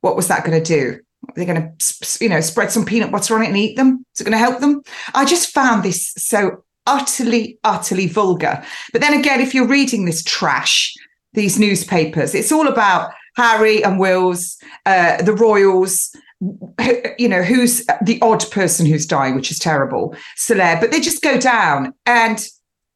What was that going to do? They're going to, you know, spread some peanut butter on it and eat them. Is it going to help them? I just found this so utterly, utterly vulgar. But then again, if you're reading this trash, these newspapers, it's all about Harry and Will's, uh, the royals, you know, who's the odd person who's dying, which is terrible, celeb, but they just go down. And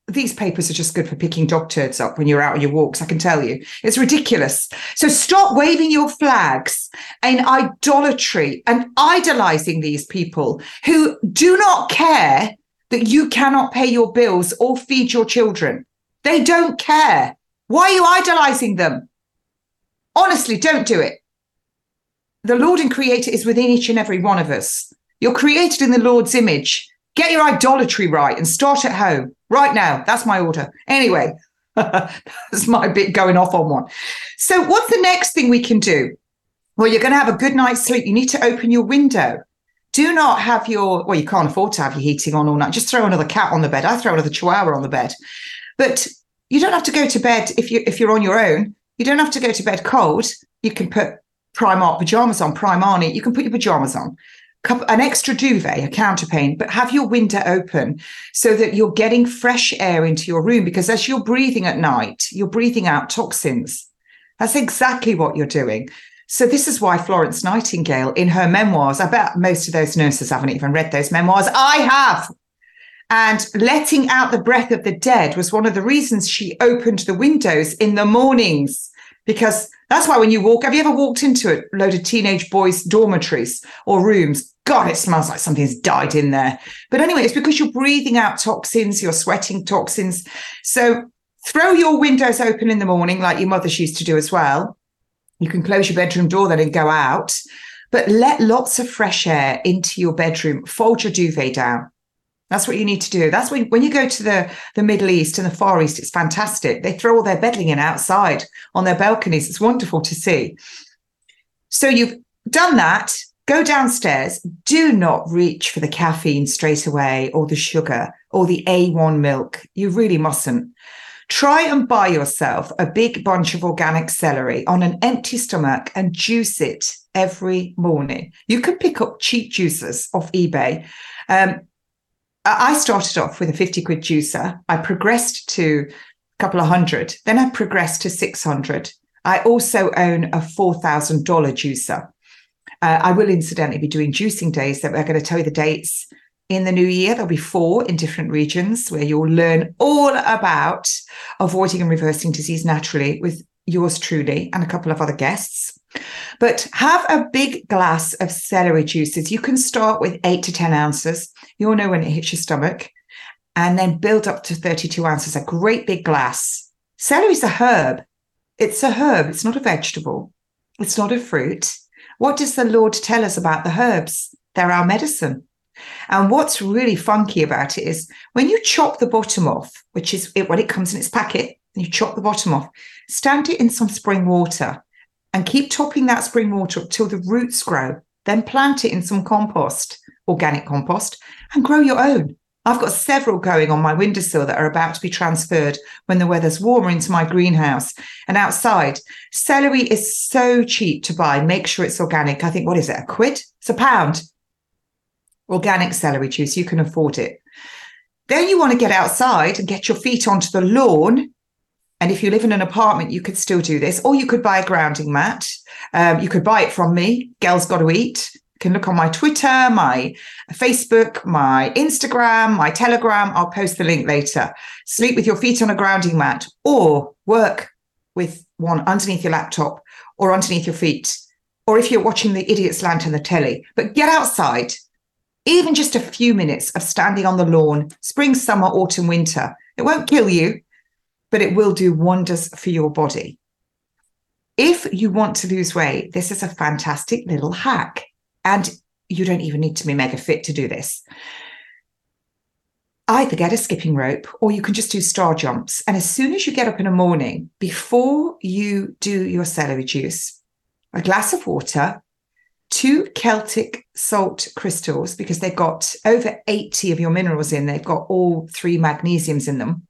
these papers are just good for picking dog turds up when you're out on your walks, I can tell you. It's ridiculous. So stop waving your flags in idolatry and idolizing these people who do not care that you cannot pay your bills or feed your children. They don't care. Why are you idolizing them? Honestly, don't do it the Lord and Creator is within each and every one of us. You're created in the Lord's image. Get your idolatry right and start at home right now. That's my order. Anyway, that's my bit going off on one. So, what's the next thing we can do? Well, you're going to have a good night's sleep. You need to open your window. Do not have your, well, you can't afford to have your heating on all night. Just throw another cat on the bed. I throw another chihuahua on the bed. But you don't have to go to bed if you if you're on your own. You don't have to go to bed cold. You can put Primark pajamas on, Primani, you can put your pajamas on. An extra duvet, a counterpane, but have your window open so that you're getting fresh air into your room. Because as you're breathing at night, you're breathing out toxins. That's exactly what you're doing. So, this is why Florence Nightingale, in her memoirs, I bet most of those nurses haven't even read those memoirs. I have. And letting out the breath of the dead was one of the reasons she opened the windows in the mornings because that's why when you walk, have you ever walked into a load of teenage boys' dormitories or rooms? God, it smells like something's died in there. But anyway, it's because you're breathing out toxins, you're sweating toxins. So throw your windows open in the morning, like your mothers used to do as well. You can close your bedroom door then and go out, but let lots of fresh air into your bedroom. Fold your duvet down. That's what you need to do. That's when when you go to the the Middle East and the Far East, it's fantastic. They throw all their bedding in outside on their balconies. It's wonderful to see. So you've done that. Go downstairs. Do not reach for the caffeine straight away or the sugar or the A1 milk. You really mustn't. Try and buy yourself a big bunch of organic celery on an empty stomach and juice it every morning. You can pick up cheap juicers off eBay. Um, I started off with a 50 quid juicer. I progressed to a couple of hundred. Then I progressed to 600. I also own a $4,000 juicer. Uh, I will incidentally be doing juicing days that we're going to tell you the dates in the new year. There'll be four in different regions where you'll learn all about avoiding and reversing disease naturally with yours truly and a couple of other guests. But have a big glass of celery juices. You can start with eight to 10 ounces. You'll know when it hits your stomach. And then build up to 32 ounces, a great big glass. Celery is a herb. It's a herb. It's not a vegetable. It's not a fruit. What does the Lord tell us about the herbs? They're our medicine. And what's really funky about it is when you chop the bottom off, which is it, when it comes in its packet, and you chop the bottom off, stand it in some spring water and keep topping that spring water up till the roots grow. Then plant it in some compost, organic compost, and grow your own. I've got several going on my windowsill that are about to be transferred when the weather's warmer into my greenhouse and outside. Celery is so cheap to buy. Make sure it's organic. I think, what is it, a quid? It's a pound. Organic celery juice, you can afford it. Then you want to get outside and get your feet onto the lawn. And if you live in an apartment, you could still do this, or you could buy a grounding mat. Um, you could buy it from me. Girls got to eat can look on my Twitter, my Facebook, my Instagram, my Telegram. I'll post the link later. Sleep with your feet on a grounding mat or work with one underneath your laptop or underneath your feet. Or if you're watching the Idiot's land on the telly, but get outside, even just a few minutes of standing on the lawn, spring, summer, autumn, winter. It won't kill you, but it will do wonders for your body. If you want to lose weight, this is a fantastic little hack. And you don't even need to be mega fit to do this. Either get a skipping rope or you can just do star jumps. And as soon as you get up in the morning, before you do your celery juice, a glass of water, two Celtic salt crystals, because they've got over 80 of your minerals in, they've got all three magnesiums in them.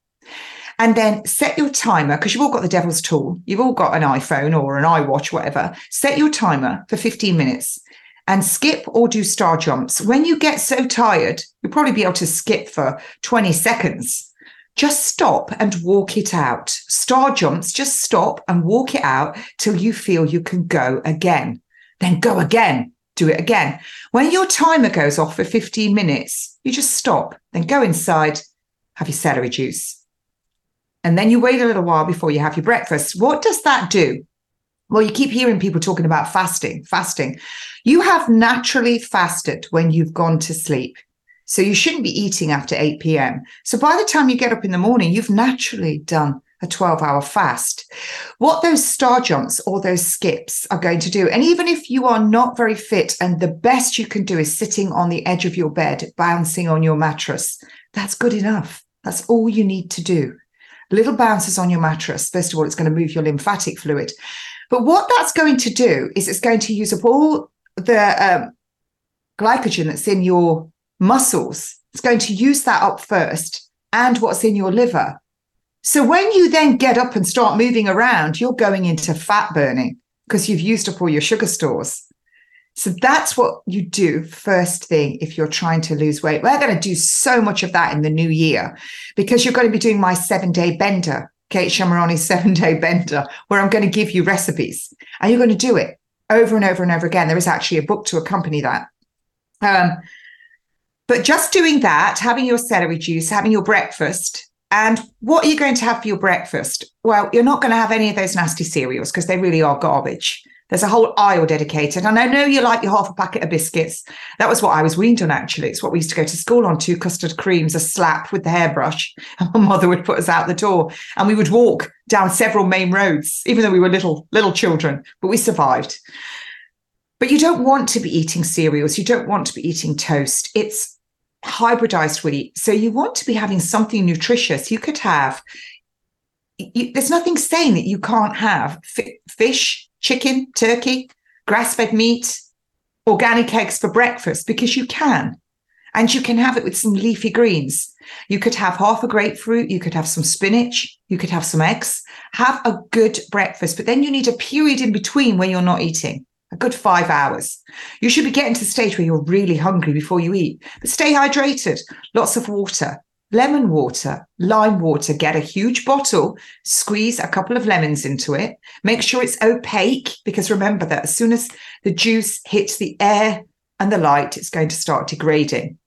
And then set your timer, because you've all got the devil's tool, you've all got an iPhone or an iWatch, whatever. Set your timer for 15 minutes and skip or do star jumps. When you get so tired, you'll probably be able to skip for 20 seconds. Just stop and walk it out. Star jumps, just stop and walk it out till you feel you can go again. Then go again, do it again. When your timer goes off for 15 minutes, you just stop, then go inside, have your celery juice. And then you wait a little while before you have your breakfast. What does that do? Well, you keep hearing people talking about fasting, fasting. You have naturally fasted when you've gone to sleep. So you shouldn't be eating after 8 p.m. So by the time you get up in the morning, you've naturally done a 12 hour fast. What those star jumps or those skips are going to do, and even if you are not very fit and the best you can do is sitting on the edge of your bed, bouncing on your mattress, that's good enough. That's all you need to do. Little bounces on your mattress. First of all, it's going to move your lymphatic fluid. But what that's going to do is it's going to use up all the um, glycogen that's in your muscles. It's going to use that up first and what's in your liver. So when you then get up and start moving around, you're going into fat burning because you've used up all your sugar stores. So that's what you do first thing if you're trying to lose weight. We're going to do so much of that in the new year because you're going to be doing my seven day bender Kate Shemirani's seven day bender, where I'm going to give you recipes and you're going to do it over and over and over again. There is actually a book to accompany that. Um, but just doing that, having your celery juice, having your breakfast, and what are you going to have for your breakfast? Well, you're not going to have any of those nasty cereals because they really are garbage. There's a whole aisle dedicated. And I know you like your half a packet of biscuits. That was what I was weaned on, actually. It's what we used to go to school on two custard creams, a slap with the hairbrush. And my mother would put us out the door and we would walk down several main roads, even though we were little, little children, but we survived. But you don't want to be eating cereals. You don't want to be eating toast. It's hybridized wheat. So you want to be having something nutritious. You could have, you, there's nothing saying that you can't have f- fish, chicken, turkey, grass fed meat, organic eggs for breakfast because you can. And you can have it with some leafy greens. You could have half a grapefruit. You could have some spinach. You could have some eggs. Have a good breakfast. But then you need a period in between when you're not eating, a good five hours. You should be getting to the stage where you're really hungry before you eat. But stay hydrated, lots of water, lemon water, lime water, get a huge bottle, squeeze a couple of lemons into it, make sure it's opaque, because remember that as soon as the juice hits the air and the light, it's going to start degrading.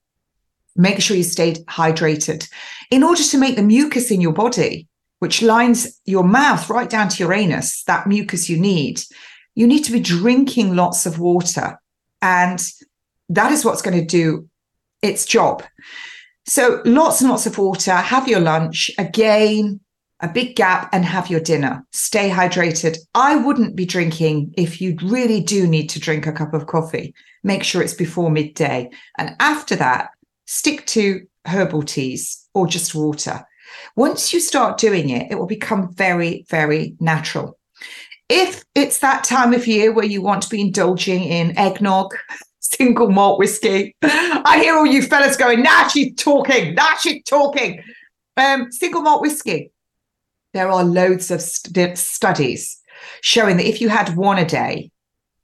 Make sure you stay hydrated. In order to make the mucus in your body, which lines your mouth right down to your anus, that mucus you need, you need to be drinking lots of water. And that is what's going to do its job. So lots and lots of water, have your lunch, again, a big gap, and have your dinner. Stay hydrated. I wouldn't be drinking if you really do need to drink a cup of coffee. Make sure it's before midday. And after that, stick to herbal teas or just water. Once you start doing it, it will become very, very natural. If it's that time of year where you want to be indulging in eggnog, single malt whiskey, I hear all you fellas going, now she's talking, now she's talking. Um, single malt whiskey. There are loads of st- studies showing that if you had one a day,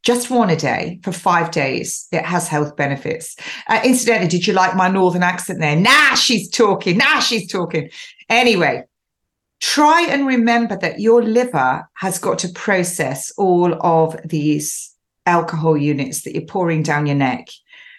just one a day for five days, it has health benefits. Uh, incidentally, did you like my northern accent there? Nah, she's talking. Nah, she's talking. Anyway, try and remember that your liver has got to process all of these alcohol units that you're pouring down your neck.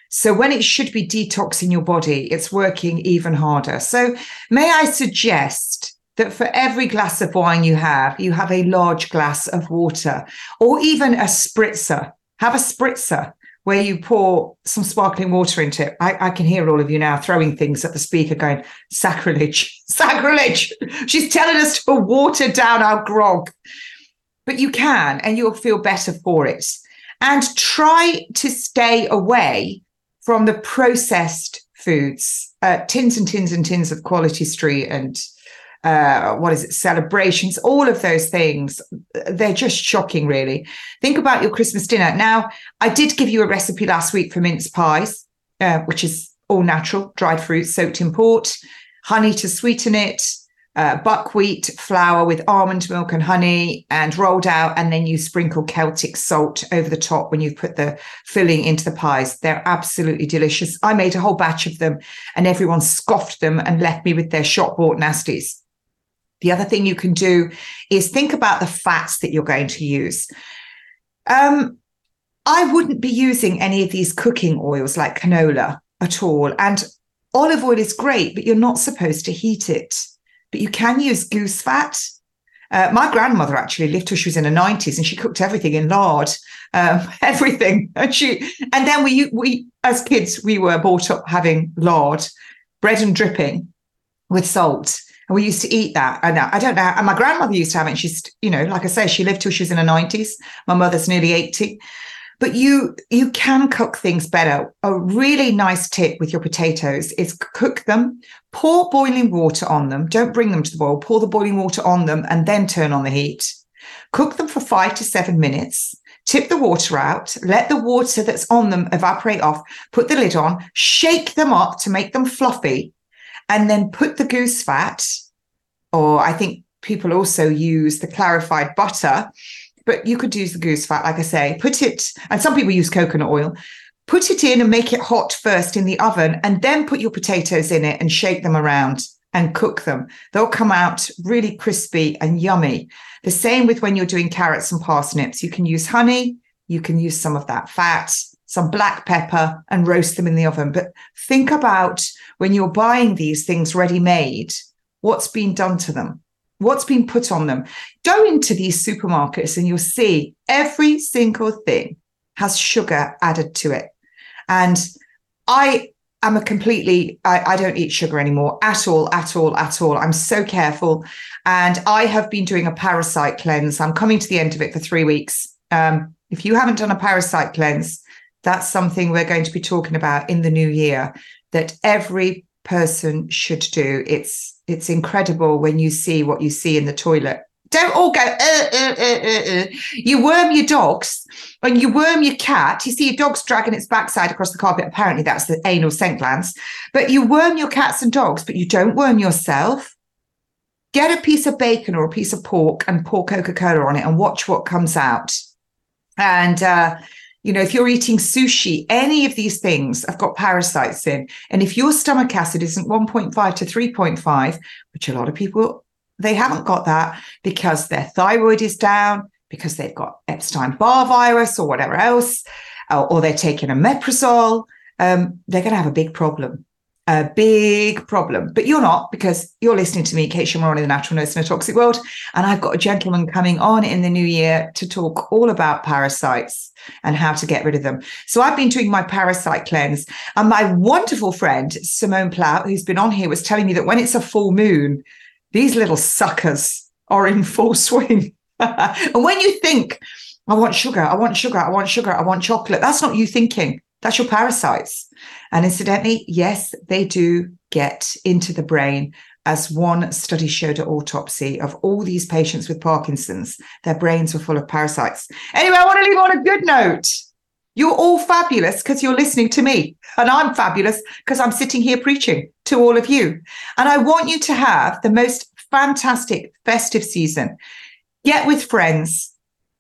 So when it should be detoxing your body, it's working even harder. So may I suggest that for every glass of wine you have, you have a large glass of water or even a spritzer. Have a spritzer where you pour some sparkling water into it. I, I, can hear all of you now throwing things at the speaker going, sacrilege, sacrilege. She's telling us to water down our grog. But you can, and you'll feel better for it. And try to stay away from the processed foods, uh, tins and tins and tins of Quality Street and uh, what is it, celebrations, all of those things. They're just shocking, really. Think about your Christmas dinner. Now, I did give you a recipe last week for mince pies, uh, which is all natural, dried fruit soaked in port, honey to sweeten it, uh, buckwheat flour with almond milk and honey and rolled out. And then you sprinkle Celtic salt over the top when you put the filling into the pies. They're absolutely delicious. I made a whole batch of them and everyone scoffed them and left me with their shop bought nasties. The other thing you can do is think about the fats that you're going to use. Um, I wouldn't be using any of these cooking oils like canola at all. And olive oil is great, but you're not supposed to heat it. But you can use goose fat. Uh, my grandmother actually lived till she was in her 90s and she cooked everything in lard, um, everything. And she, and then we, we, as kids, we were brought up having lard, bread and dripping with salt. And we used to eat that. And I don't know. And my grandmother used to have it. And she's, you know, like I say, she lived till she was in her 90s. My mother's nearly 80. But you you can cook things better. A really nice tip with your potatoes is cook them, pour boiling water on them. Don't bring them to the boil. Pour the boiling water on them and then turn on the heat. Cook them for five to seven minutes. Tip the water out, let the water that's on them evaporate off, put the lid on, shake them up to make them fluffy, and then put the goose fat, or I think people also use the clarified butter, but you could use the goose fat, like I say, put it, and some people use coconut oil. Put it in and make it hot first in the oven, and then put your potatoes in it and shake them around and cook them. They'll come out really crispy and yummy. The same with when you're doing carrots and parsnips. You can use honey, you can use some of that fat, some black pepper, and roast them in the oven. But think about when you're buying these things ready made, what's been done to them? What's been put on them? Go into these supermarkets and you'll see every single thing has sugar added to it. And I am a completely, I, I, don't eat sugar anymore at all, at all, at all. I'm so careful. And I have been doing a parasite cleanse. I'm coming to the end of it for three weeks. Um, if you haven't done a parasite cleanse, that's something we're going to be talking about in the new year that every person should do. It's it's incredible when you see what you see in the toilet. Don't all go. Uh, uh, uh, you worm your dogs and you worm your cat. You see your dog's dragging its backside across the carpet. Apparently, that's the anal scent glands. But you worm your cats and dogs, but you don't worm yourself. Get a piece of bacon or a piece of pork and pour Coca Cola on it and watch what comes out. And uh, you know, if you're eating sushi, any of these things have got parasites in. And if your stomach acid isn't 1.5 to 3.5, which a lot of people, they haven't got that because their thyroid is down, because they've got Epstein Barr virus or whatever else, or, or they're taking omeprazole, um, they're going to have a big problem a big problem. But you're not because you're listening to me, Kate Shemirani, the natural nurse in a toxic world. And I've got a gentleman coming on in the new year to talk all about parasites and how to get rid of them. So I've been doing my parasite cleanse. And my wonderful friend, Simone Plout, who's been on here, was telling me that when it's a full moon, these little suckers are in full swing. and when you think, I want sugar, I want sugar, I want sugar, I want chocolate, that's not you thinking. That's your parasites. And incidentally, yes, they do get into the brain as one study showed at autopsy of all these patients with Parkinson's, their brains were full of parasites. Anyway, I want to leave on a good note. You're all fabulous because you're listening to me. And I'm fabulous because I'm sitting here preaching to all of you. And I want you to have the most fantastic festive season. Get with friends,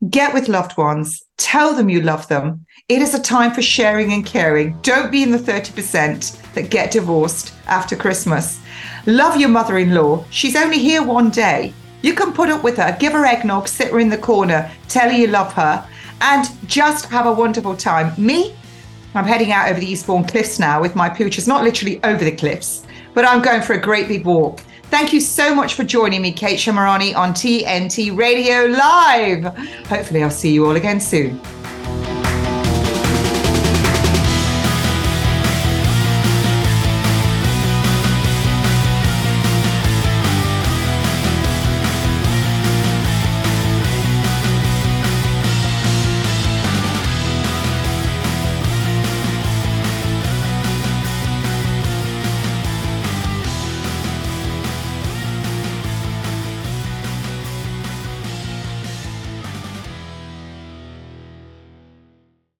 get with loved ones, tell them you love them. It is a time for sharing and caring. Don't be in the 30% that get divorced after Christmas. Love your mother in law. She's only here one day. You can put up with her, give her eggnog, sit her in the corner, tell her you love her, and just have a wonderful time. Me, I'm heading out over the Eastbourne Cliffs now with my pooches, not literally over the cliffs, but I'm going for a great big walk. Thank you so much for joining me, Kate Shemirani, on TNT Radio Live. Hopefully, I'll see you all again soon.